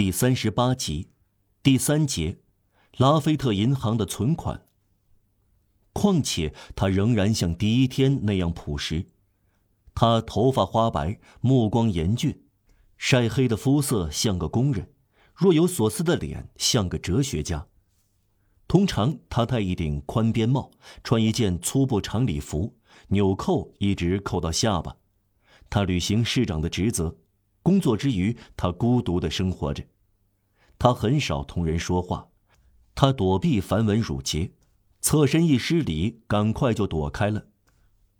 第三十八集，第三节，拉菲特银行的存款。况且他仍然像第一天那样朴实，他头发花白，目光严峻，晒黑的肤色像个工人，若有所思的脸像个哲学家。通常他戴一顶宽边帽，穿一件粗布长礼服，纽扣一直扣到下巴。他履行市长的职责。工作之余，他孤独的生活着。他很少同人说话，他躲避繁文缛节，侧身一失礼，赶快就躲开了。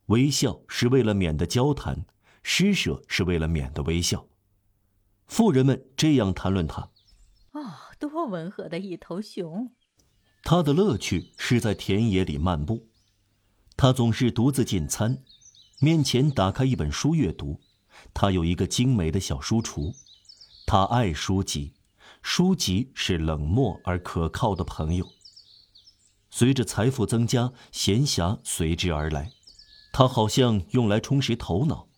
微笑是为了免得交谈，施舍是为了免得微笑。富人们这样谈论他：哦，多温和的一头熊！他的乐趣是在田野里漫步。他总是独自进餐，面前打开一本书阅读。他有一个精美的小书橱，他爱书籍，书籍是冷漠而可靠的朋友。随着财富增加，闲暇随之而来，他好像用来充实头脑。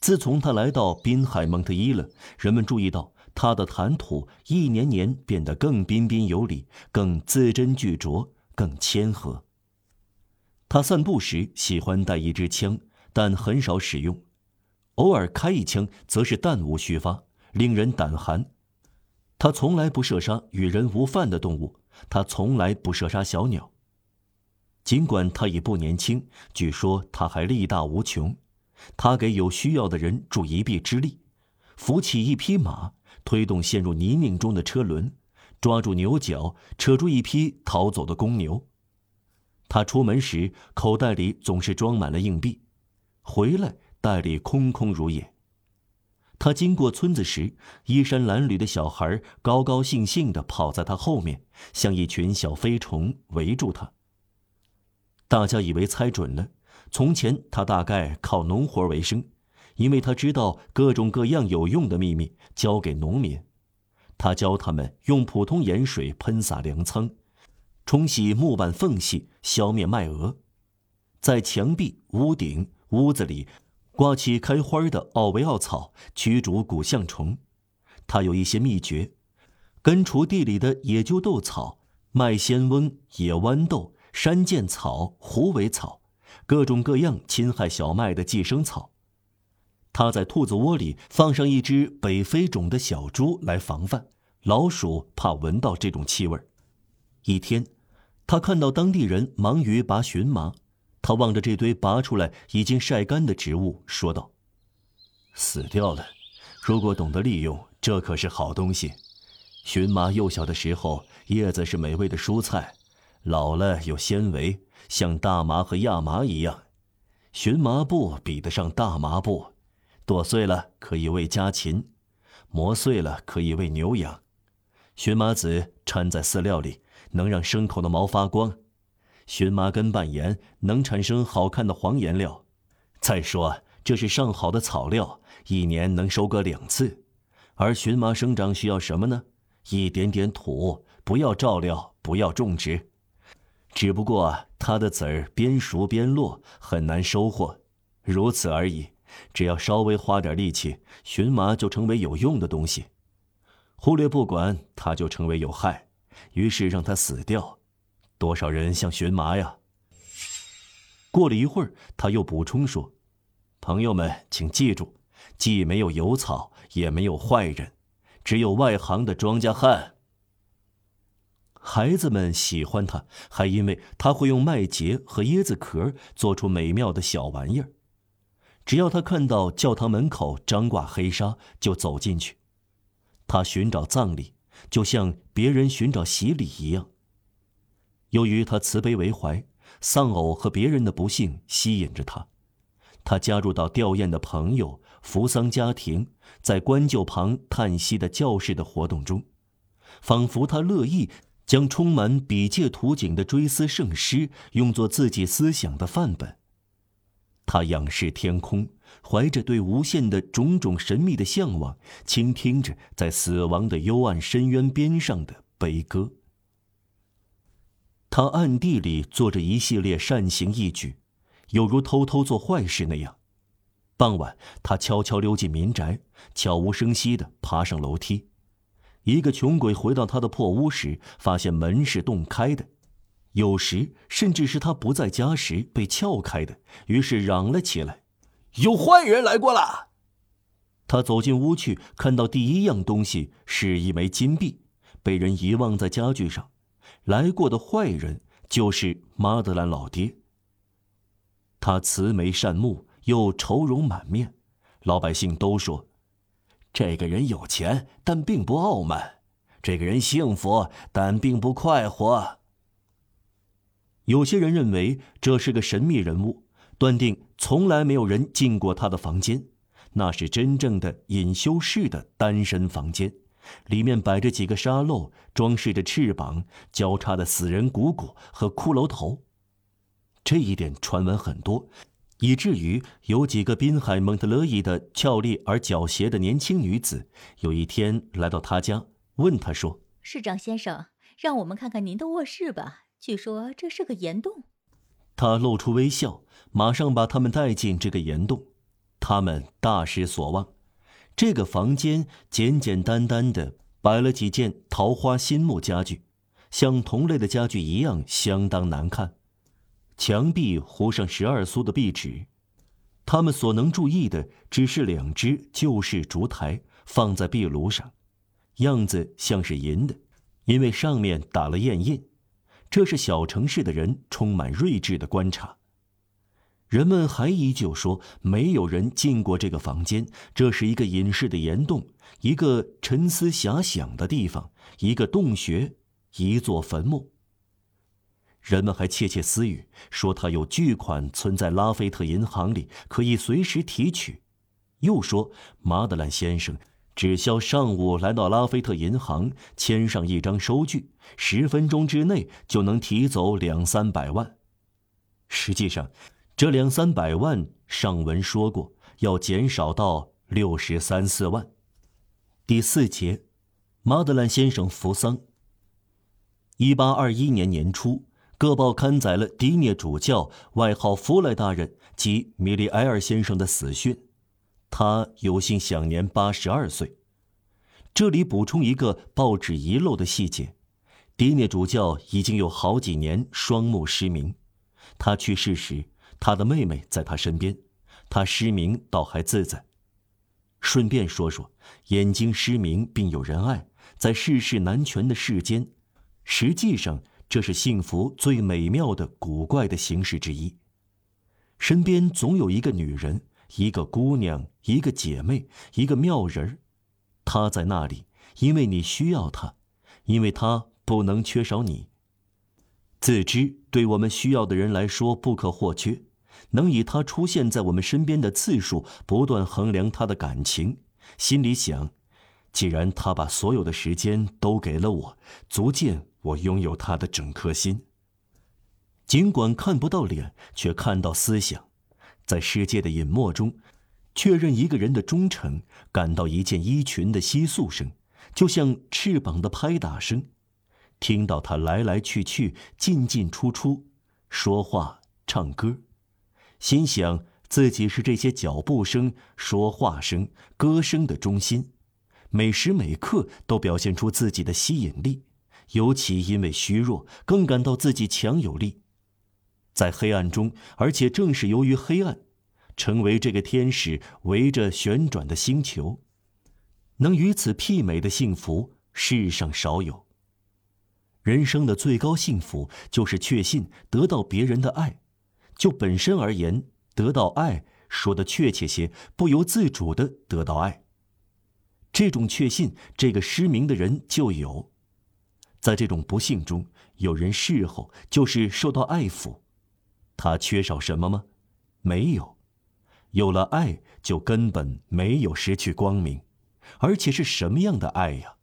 自从他来到滨海蒙特伊勒，人们注意到他的谈吐一年年变得更彬彬有礼，更字斟句酌，更谦和。他散步时喜欢带一支枪，但很少使用。偶尔开一枪，则是弹无虚发，令人胆寒。他从来不射杀与人无犯的动物，他从来不射杀小鸟。尽管他已不年轻，据说他还力大无穷。他给有需要的人助一臂之力，扶起一匹马，推动陷入泥泞中的车轮，抓住牛角，扯住一匹逃走的公牛。他出门时口袋里总是装满了硬币，回来。袋里空空如也。他经过村子时，衣衫褴褛的小孩高高兴兴地跑在他后面，像一群小飞虫围住他。大家以为猜准了，从前他大概靠农活为生，因为他知道各种各样有用的秘密，交给农民。他教他们用普通盐水喷洒粮仓，冲洗木板缝隙，消灭麦蛾，在墙壁、屋顶、屋子里。刮起开花的奥维奥草，驱逐古象虫。他有一些秘诀：根除地里的野鸠豆草、麦仙翁、野豌豆、山涧草、虎尾草，各种各样侵害小麦的寄生草。他在兔子窝里放上一只北非种的小猪来防范老鼠，怕闻到这种气味。一天，他看到当地人忙于拔荨麻。他望着这堆拔出来已经晒干的植物，说道：“死掉了。如果懂得利用，这可是好东西。荨麻幼小的时候，叶子是美味的蔬菜；老了有纤维，像大麻和亚麻一样。荨麻布比得上大麻布，剁碎了可以喂家禽，磨碎了可以喂牛羊。荨麻籽掺在饲料里，能让牲口的毛发光。”荨麻根拌盐能产生好看的黄颜料，再说这是上好的草料，一年能收割两次。而荨麻生长需要什么呢？一点点土，不要照料，不要种植。只不过它的籽儿边熟边落，很难收获，如此而已。只要稍微花点力气，荨麻就成为有用的东西；忽略不管，它就成为有害。于是让它死掉。多少人像荨麻呀？过了一会儿，他又补充说：“朋友们，请记住，既没有油草，也没有坏人，只有外行的庄稼汉。”孩子们喜欢他，还因为他会用麦秸和椰子壳做出美妙的小玩意儿。只要他看到教堂门口张挂黑纱，就走进去。他寻找葬礼，就像别人寻找洗礼一样。由于他慈悲为怀，丧偶和别人的不幸吸引着他，他加入到吊唁的朋友、扶丧家庭、在棺柩旁叹息的教士的活动中，仿佛他乐意将充满笔界图景的追思圣诗用作自己思想的范本。他仰视天空，怀着对无限的种种神秘的向往，倾听着在死亡的幽暗深渊边上的悲歌。他暗地里做着一系列善行义举，有如偷偷做坏事那样。傍晚，他悄悄溜进民宅，悄无声息地爬上楼梯。一个穷鬼回到他的破屋时，发现门是洞开的；有时甚至是他不在家时被撬开的，于是嚷了起来：“有坏人来过了！”他走进屋去，看到第一样东西是一枚金币，被人遗忘在家具上。来过的坏人就是马德兰老爹。他慈眉善目，又愁容满面，老百姓都说：“这个人有钱，但并不傲慢；这个人幸福，但并不快活。”有些人认为这是个神秘人物，断定从来没有人进过他的房间。那是真正的隐修士的单身房间，里面摆着几个沙漏，装饰着翅膀交叉的死人骨骨和骷髅头。这一点传闻很多，以至于有几个滨海蒙特勒伊的俏丽而狡黠的年轻女子，有一天来到他家，问他说：“市长先生，让我们看看您的卧室吧。据说这是个岩洞。”他露出微笑，马上把他们带进这个岩洞。他们大失所望，这个房间简简单单的摆了几件桃花心木家具，像同类的家具一样相当难看。墙壁糊上十二苏的壁纸，他们所能注意的只是两只旧式烛台放在壁炉上，样子像是银的，因为上面打了艳印。这是小城市的人充满睿智的观察。人们还依旧说，没有人进过这个房间。这是一个隐士的岩洞，一个沉思遐想的地方，一个洞穴，一座坟墓。人们还窃窃私语，说他有巨款存在拉菲特银行里，可以随时提取。又说马德兰先生只需要上午来到拉菲特银行，签上一张收据，十分钟之内就能提走两三百万。实际上。这两三百万，上文说过要减少到六十三四万。第四节，马德兰先生扶丧。一八二一年年初，各报刊载了迪涅主教外号弗莱大人及米利埃尔先生的死讯，他有幸享年八十二岁。这里补充一个报纸遗漏的细节：迪涅主教已经有好几年双目失明，他去世时。他的妹妹在他身边，他失明倒还自在。顺便说说，眼睛失明并有人爱，在世事难全的世间，实际上这是幸福最美妙的古怪的形式之一。身边总有一个女人，一个姑娘，一个姐妹，一个妙人儿，她在那里，因为你需要她，因为她不能缺少你。自知对我们需要的人来说不可或缺。能以他出现在我们身边的次数不断衡量他的感情，心里想：既然他把所有的时间都给了我，足见我拥有他的整颗心。尽管看不到脸，却看到思想，在世界的隐没中，确认一个人的忠诚，感到一件衣裙的窸窣声，就像翅膀的拍打声，听到他来来去去，进进出出，说话，唱歌。心想自己是这些脚步声、说话声、歌声的中心，每时每刻都表现出自己的吸引力，尤其因为虚弱，更感到自己强有力。在黑暗中，而且正是由于黑暗，成为这个天使围着旋转的星球，能与此媲美的幸福，世上少有。人生的最高幸福，就是确信得到别人的爱。就本身而言，得到爱，说的确切些，不由自主的得到爱。这种确信，这个失明的人就有。在这种不幸中，有人事后就是受到爱抚，他缺少什么吗？没有。有了爱，就根本没有失去光明，而且是什么样的爱呀？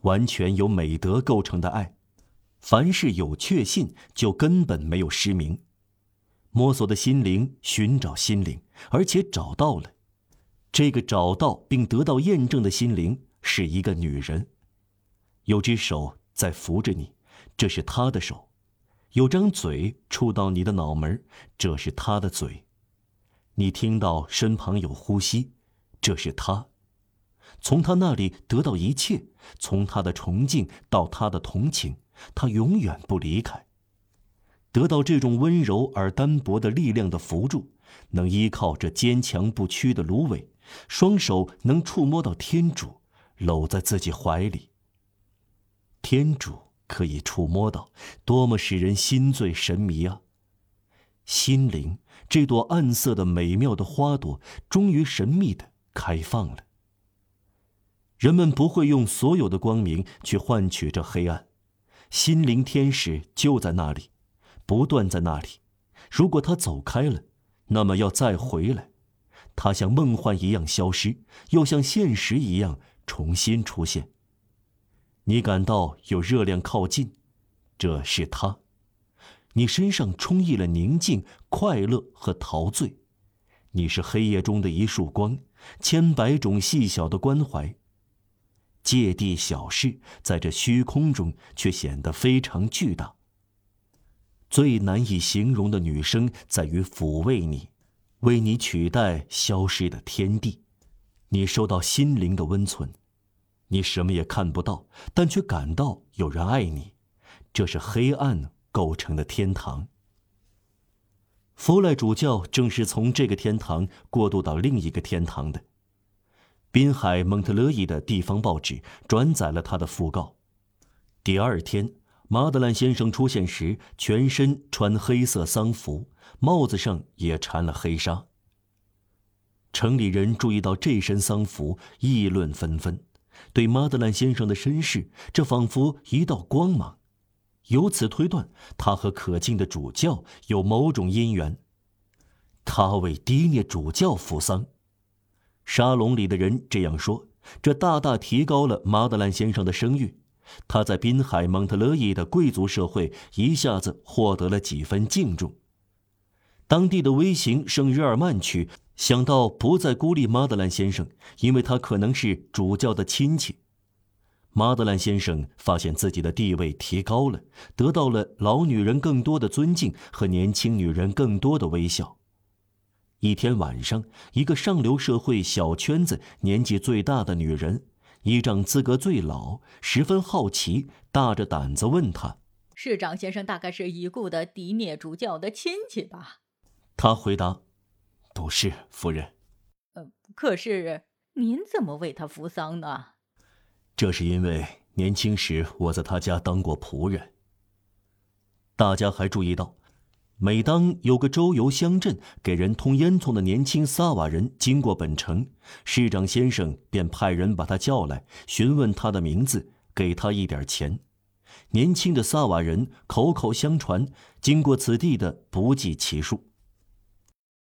完全由美德构成的爱。凡是有确信，就根本没有失明。摸索的心灵，寻找心灵，而且找到了。这个找到并得到验证的心灵是一个女人，有只手在扶着你，这是她的手；有张嘴触到你的脑门，这是她的嘴；你听到身旁有呼吸，这是她；从他那里得到一切，从他的崇敬到他的同情，他永远不离开。得到这种温柔而单薄的力量的扶助，能依靠这坚强不屈的芦苇，双手能触摸到天主，搂在自己怀里。天主可以触摸到，多么使人心醉神迷啊！心灵这朵暗色的美妙的花朵，终于神秘的开放了。人们不会用所有的光明去换取这黑暗，心灵天使就在那里，不断在那里。如果他走开了，那么要再回来，他像梦幻一样消失，又像现实一样重新出现。你感到有热量靠近，这是他。你身上充溢了宁静、快乐和陶醉。你是黑夜中的一束光，千百种细小的关怀。芥蒂小事，在这虚空中却显得非常巨大。最难以形容的女声，在于抚慰你，为你取代消失的天地。你受到心灵的温存，你什么也看不到，但却感到有人爱你。这是黑暗构成的天堂。弗赖主教正是从这个天堂过渡到另一个天堂的。滨海蒙特勒伊的地方报纸转载了他的讣告。第二天，马德兰先生出现时，全身穿黑色丧服，帽子上也缠了黑纱。城里人注意到这身丧服，议论纷纷，对马德兰先生的身世，这仿佛一道光芒，由此推断他和可敬的主教有某种姻缘。他为迪涅主教扶丧。沙龙里的人这样说，这大大提高了马德兰先生的声誉。他在滨海蒙特勒伊的贵族社会一下子获得了几分敬重。当地的微型圣日耳曼区想到不再孤立马德兰先生，因为他可能是主教的亲戚。马德兰先生发现自己的地位提高了，得到了老女人更多的尊敬和年轻女人更多的微笑。一天晚上，一个上流社会小圈子年纪最大的女人，依仗资格最老，十分好奇，大着胆子问他：“市长先生大概是已故的迪涅主教的亲戚吧？”他回答：“不是，夫人。”“呃，可是您怎么为他扶丧呢？”“这是因为年轻时我在他家当过仆人。”大家还注意到。每当有个周游乡镇给人通烟囱的年轻萨瓦人经过本城，市长先生便派人把他叫来，询问他的名字，给他一点钱。年轻的萨瓦人口口相传，经过此地的不计其数。